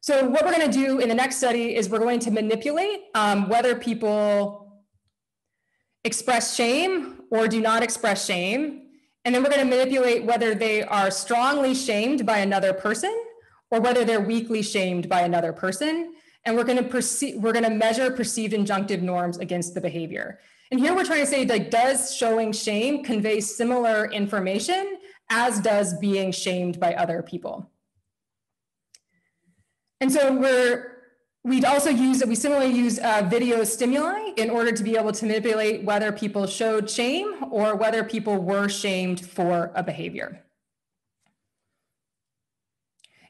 So what we're going to do in the next study is we're going to manipulate um, whether people express shame or do not express shame. And then we're going to manipulate whether they are strongly shamed by another person or whether they're weakly shamed by another person and we're going to perceive we're going to measure perceived injunctive norms against the behavior. And here we're trying to say like does showing shame convey similar information as does being shamed by other people? And so we're we'd also use we similarly use uh, video stimuli in order to be able to manipulate whether people showed shame or whether people were shamed for a behavior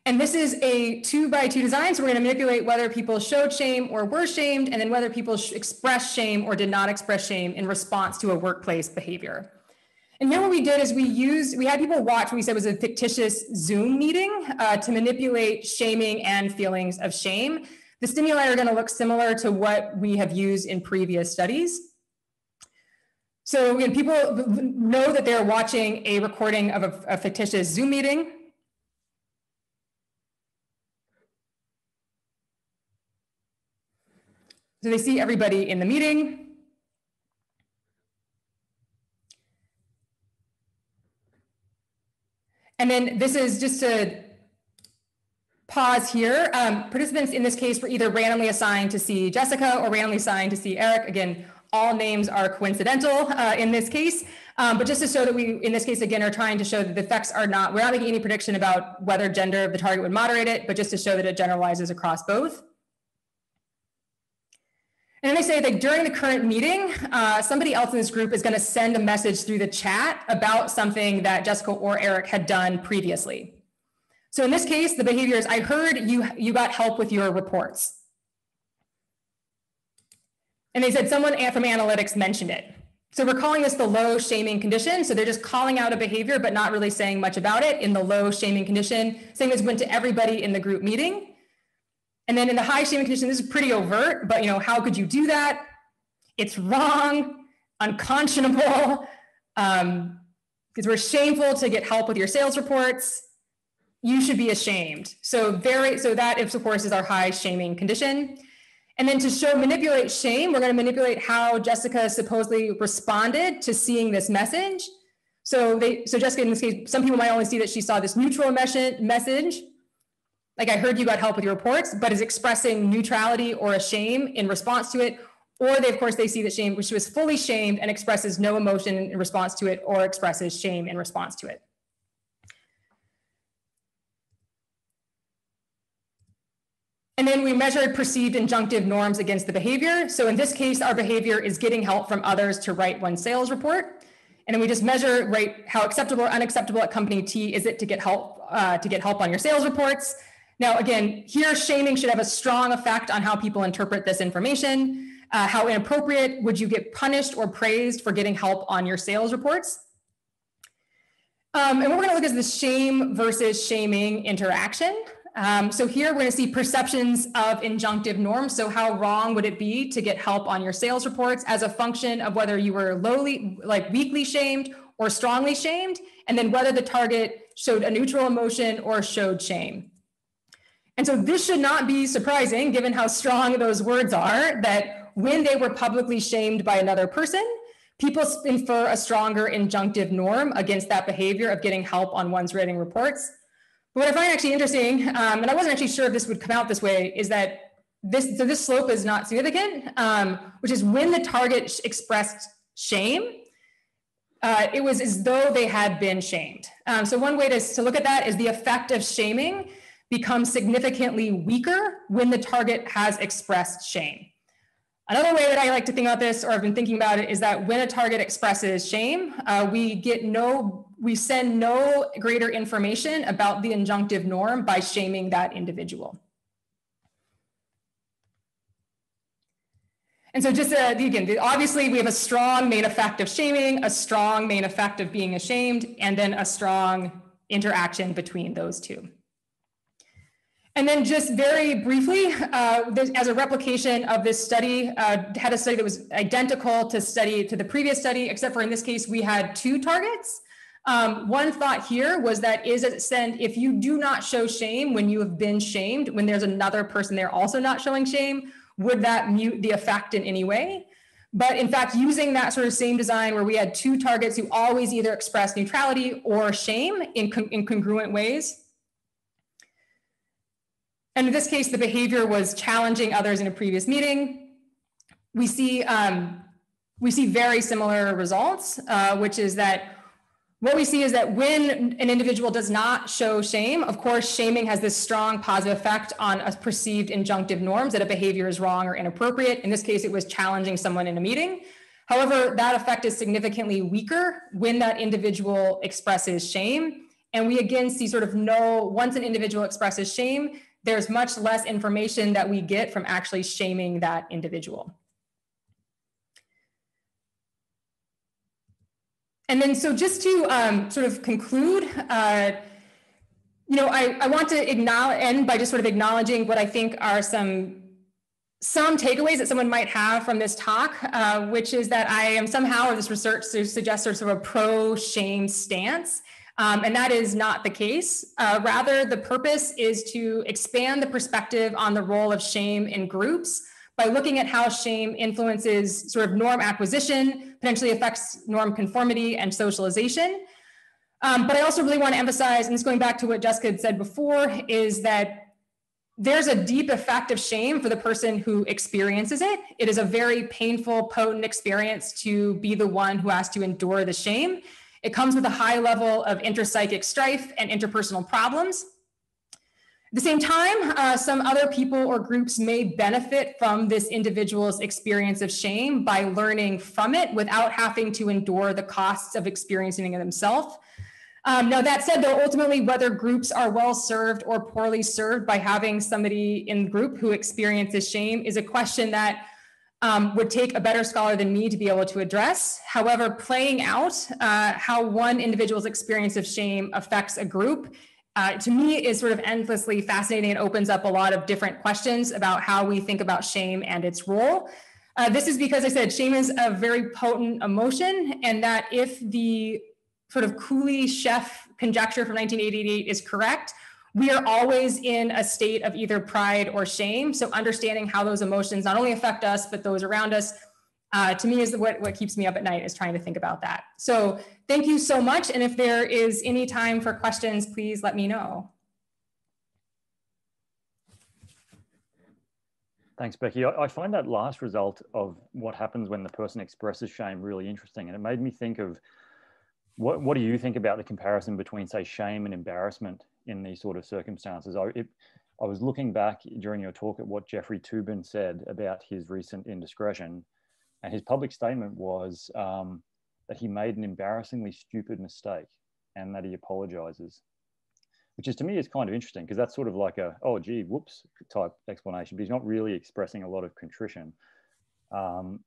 and this is a two by two design. So we're going to manipulate whether people showed shame or were shamed, and then whether people expressed shame or did not express shame in response to a workplace behavior. And then what we did is we used, we had people watch what we said was a fictitious Zoom meeting uh, to manipulate shaming and feelings of shame. The stimuli are going to look similar to what we have used in previous studies. So when people know that they're watching a recording of a, a fictitious Zoom meeting. So they see everybody in the meeting. And then this is just to pause here. Um, participants in this case were either randomly assigned to see Jessica or randomly assigned to see Eric. Again, all names are coincidental uh, in this case. Um, but just to show that we, in this case, again, are trying to show that the effects are not, we're not making any prediction about whether gender of the target would moderate it, but just to show that it generalizes across both. And then they say that during the current meeting, uh, somebody else in this group is going to send a message through the chat about something that Jessica or Eric had done previously. So in this case, the behavior is, I heard you, you got help with your reports. And they said someone from analytics mentioned it. so we're calling this the low shaming condition. So they're just calling out a behavior, but not really saying much about it in the low shaming condition. Same as went to everybody in the group meeting. And then in the high shaming condition, this is pretty overt, but you know, how could you do that? It's wrong, unconscionable, um, because we're shameful to get help with your sales reports. You should be ashamed. So very, so that of course is our high shaming condition. And then to show manipulate shame, we're going to manipulate how Jessica supposedly responded to seeing this message. So they, so Jessica, in this case, some people might only see that she saw this neutral message, like I heard you got help with your reports, but is expressing neutrality or a shame in response to it. Or they, of course, they see that shame, which was fully shamed and expresses no emotion in response to it or expresses shame in response to it. And then we measured perceived injunctive norms against the behavior. So in this case, our behavior is getting help from others to write one sales report. And then we just measure right how acceptable or unacceptable at company T is it to get help uh, to get help on your sales reports. Now, again, here shaming should have a strong effect on how people interpret this information. Uh, how inappropriate would you get punished or praised for getting help on your sales reports? Um, and what we're going to look at is the shame versus shaming interaction. Um, so here we're going to see perceptions of injunctive norms. So how wrong would it be to get help on your sales reports as a function of whether you were lowly, like weakly shamed or strongly shamed, and then whether the target showed a neutral emotion or showed shame. And so this should not be surprising given how strong those words are that when they were publicly shamed by another person, people infer a stronger injunctive norm against that behavior of getting help on one's writing reports but what I find actually interesting, um, and I wasn't actually sure if this would come out this way, is that this so this slope is not significant, um, which is when the target expressed shame, uh, it was as though they had been shamed. Um, so one way to, to look at that is the effect of shaming becomes significantly weaker when the target has expressed shame. Another way that I like to think about this, or I've been thinking about it, is that when a target expresses shame, uh, we get no, we send no greater information about the injunctive norm by shaming that individual. And so just uh, again, obviously we have a strong main effect of shaming, a strong main effect of being ashamed, and then a strong interaction between those two. And then just very briefly, uh, as a replication of this study, uh, had a study that was identical to study to the previous study, except for in this case, we had two targets. Um, one thought here was that is it send if you do not show shame when you have been shamed, when there's another person there also not showing shame, would that mute the effect in any way? But in fact, using that sort of same design where we had two targets who always either express neutrality or shame in, con in congruent ways, and in this case, the behavior was challenging others in a previous meeting. We see, um, we see very similar results, uh, which is that what we see is that when an individual does not show shame, of course, shaming has this strong positive effect on a perceived injunctive norms that a behavior is wrong or inappropriate. In this case, it was challenging someone in a meeting. However, that effect is significantly weaker when that individual expresses shame. And we again see sort of no, once an individual expresses shame, there's much less information that we get from actually shaming that individual. And then, so just to um, sort of conclude, uh, you know, I, I want to acknowledge, end by just sort of acknowledging what I think are some some takeaways that someone might have from this talk, uh, which is that I am somehow, or this research suggests sort of a pro-shame stance. Um, and that is not the case. Uh, rather, the purpose is to expand the perspective on the role of shame in groups by looking at how shame influences sort of norm acquisition, potentially affects norm conformity and socialization. Um, but I also really want to emphasize, and this going back to what Jessica had said before, is that there's a deep effect of shame for the person who experiences it. It is a very painful, potent experience to be the one who has to endure the shame. It comes with a high level of interpsychic strife and interpersonal problems. At the same time, uh, some other people or groups may benefit from this individual's experience of shame by learning from it without having to endure the costs of experiencing it themselves. Um, now, that said, though, ultimately, whether groups are well served or poorly served by having somebody in the group who experiences shame is a question that um, would take a better scholar than me to be able to address. However, playing out uh, how one individual's experience of shame affects a group uh, to me is sort of endlessly fascinating. It opens up a lot of different questions about how we think about shame and its role. Uh, this is because I said shame is a very potent emotion, and that if the sort of Cooley-Scheff conjecture from 1988 is correct, we are always in a state of either pride or shame. So understanding how those emotions not only affect us, but those around us, uh, to me is what, what keeps me up at night is trying to think about that. So thank you so much. And if there is any time for questions, please let me know. Thanks, Becky. I, find that last result of what happens when the person expresses shame really interesting. And it made me think of what, what do you think about the comparison between, say, shame and embarrassment in these sort of circumstances? I, it, I was looking back during your talk at what Jeffrey Toobin said about his recent indiscretion. And his public statement was um, that he made an embarrassingly stupid mistake and that he apologizes which is to me is kind of interesting because that's sort of like a oh gee whoops type explanation but he's not really expressing a lot of contrition um,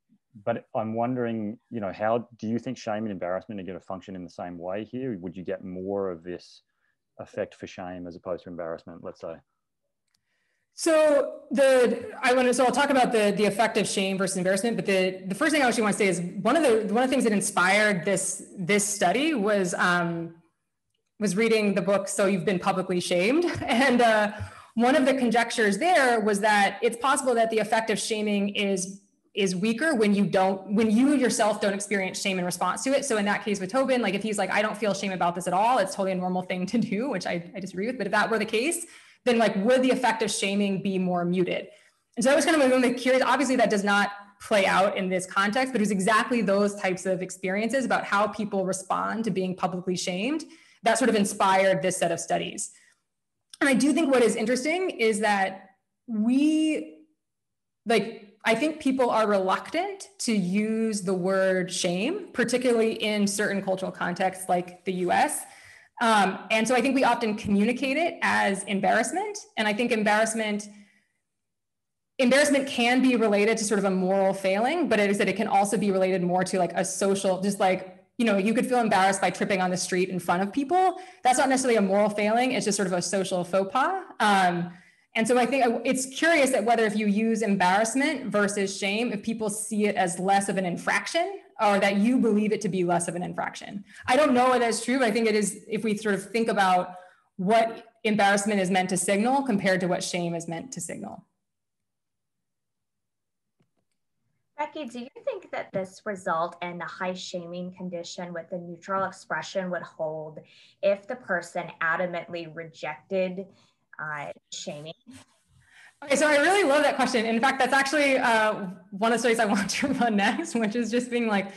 but i'm wondering you know how do you think shame and embarrassment are going to function in the same way here would you get more of this effect for shame as opposed to embarrassment let's say so the I want to so I'll talk about the the effect of shame versus embarrassment. But the the first thing I actually want to say is one of the one of the things that inspired this this study was um, was reading the book So You've Been Publicly Shamed. And uh, one of the conjectures there was that it's possible that the effect of shaming is is weaker when you don't when you yourself don't experience shame in response to it. So in that case with Toobin like if he's like i don't feel shame about this at all. It's totally a normal thing to do which i, I disagree with. But if that were the case then like would the effect of shaming be more muted? And so i was kind of really curious. Obviously that does not play out in this context but it was exactly those types of experiences about how people respond to being publicly shamed that sort of inspired this set of studies. And I do think what is interesting is that we, like, I think people are reluctant to use the word shame, particularly in certain cultural contexts like the US. Um, and so I think we often communicate it as embarrassment. And I think embarrassment embarrassment can be related to sort of a moral failing, but it is that it can also be related more to like a social, just like you know, you could feel embarrassed by tripping on the street in front of people. That's not necessarily a moral failing. It's just sort of a social faux pas. Um, and so I think uh, it's curious that whether if you use embarrassment versus shame, if people see it as less of an infraction or that you believe it to be less of an infraction. I don't know if that's true, but I think it is if we sort of think about what embarrassment is meant to signal compared to what shame is meant to signal. Becky, do you think that this result in the high shaming condition with the neutral expression would hold if the person adamantly rejected shaming? Okay, so I really love that question. In fact, that's actually uh, one of the stories I want to run next, which is just being like,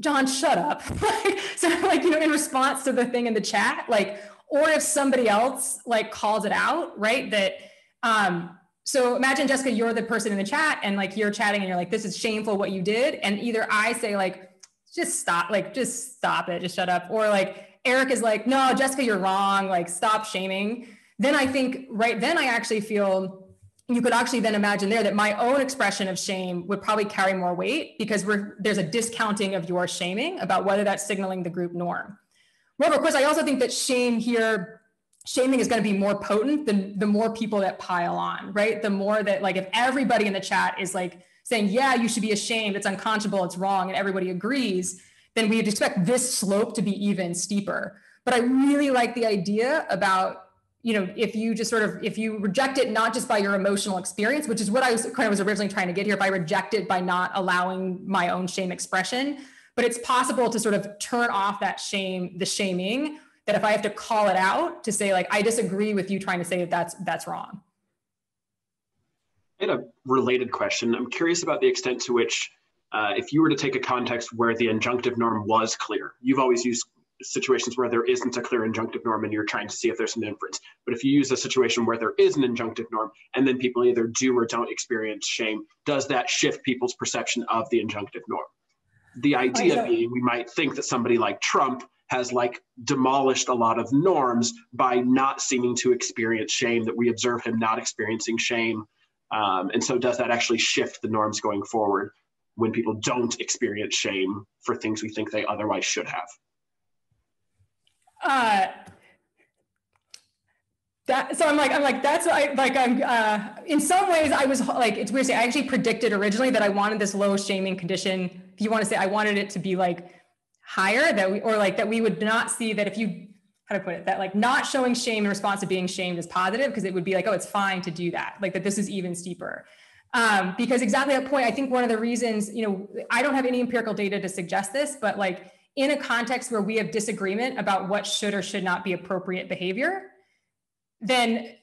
John, shut up. so like, you know, in response to the thing in the chat, like, or if somebody else like calls it out, right? That um, so imagine Jessica, you're the person in the chat and like you're chatting and you're like, this is shameful what you did. And either I say like, just stop, like, just stop it, just shut up. Or like Eric is like, no, Jessica, you're wrong. Like, stop shaming. Then I think right then I actually feel you could actually then imagine there that my own expression of shame would probably carry more weight because there's a discounting of your shaming about whether that's signaling the group norm. However, of course, I also think that shame here shaming is going to be more potent than the more people that pile on, right? The more that like if everybody in the chat is like saying, yeah, you should be ashamed, it's unconscionable, it's wrong, and everybody agrees, then we'd expect this slope to be even steeper. But I really like the idea about you know if you just sort of if you reject it not just by your emotional experience which is what i was kind of was originally trying to get here if i reject it by not allowing my own shame expression but it's possible to sort of turn off that shame the shaming that if I have to call it out to say like I disagree with you trying to say that that's that's wrong. I had a related question. I'm curious about the extent to which, uh, if you were to take a context where the injunctive norm was clear, you've always used situations where there isn't a clear injunctive norm and you're trying to see if there's an inference. But if you use a situation where there is an injunctive norm and then people either do or don't experience shame, does that shift people's perception of the injunctive norm? The idea being we might think that somebody like Trump has like demolished a lot of norms by not seeming to experience shame that we observe him not experiencing shame Um, and so, does that actually shift the norms going forward when people don't experience shame for things we think they otherwise should have? Uh, that so I'm like I'm like that's I like I'm uh, in some ways I was like it's weird to say I actually predicted originally that I wanted this low shaming condition. If you want to say I wanted it to be like higher that we or like that we would not see that if you how to put it that like not showing shame in response to being shamed is positive because it would be like oh it's fine to do that like that this is even steeper um, because exactly that point I think one of the reasons you know I don't have any empirical data to suggest this but like in a context where we have disagreement about what should or should not be appropriate behavior then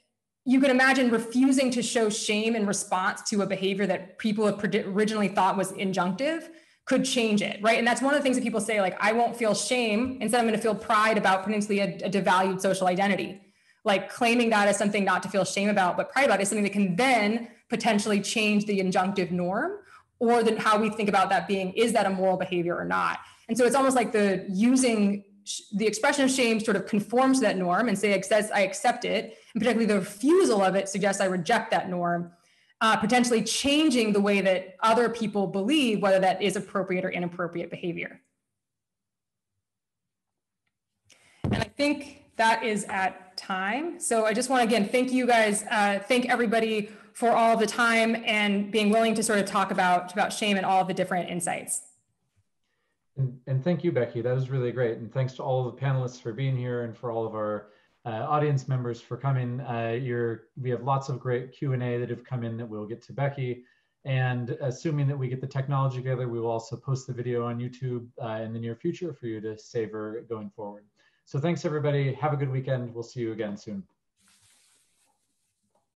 you can imagine refusing to show shame in response to a behavior that people originally thought was injunctive could change it, right? And that's one of the things that people say, like, I won't feel shame. Instead, I'm going to feel pride about potentially a, a devalued social identity. Like claiming that as something not to feel shame about, but pride about is something that can then potentially change the injunctive norm or then how we think about that being, is that a moral behavior or not? And so it's almost like the using the expression of shame sort of conforms to that norm and say, says I accept it, and particularly the refusal of it suggests I reject that norm, uh, potentially changing the way that other people believe whether that is appropriate or inappropriate behavior. And I think that is at time. So I just want to again thank you guys, uh, thank everybody for all the time and being willing to sort of talk about, about shame and all the different insights. And, and thank you, Becky. That was really great. And thanks to all of the panelists for being here and for all of our uh, audience members for coming. Uh, we have lots of great Q&A that have come in that we'll get to Becky. And assuming that we get the technology together, we will also post the video on YouTube uh, in the near future for you to savor going forward. So thanks everybody. Have a good weekend. We'll see you again soon.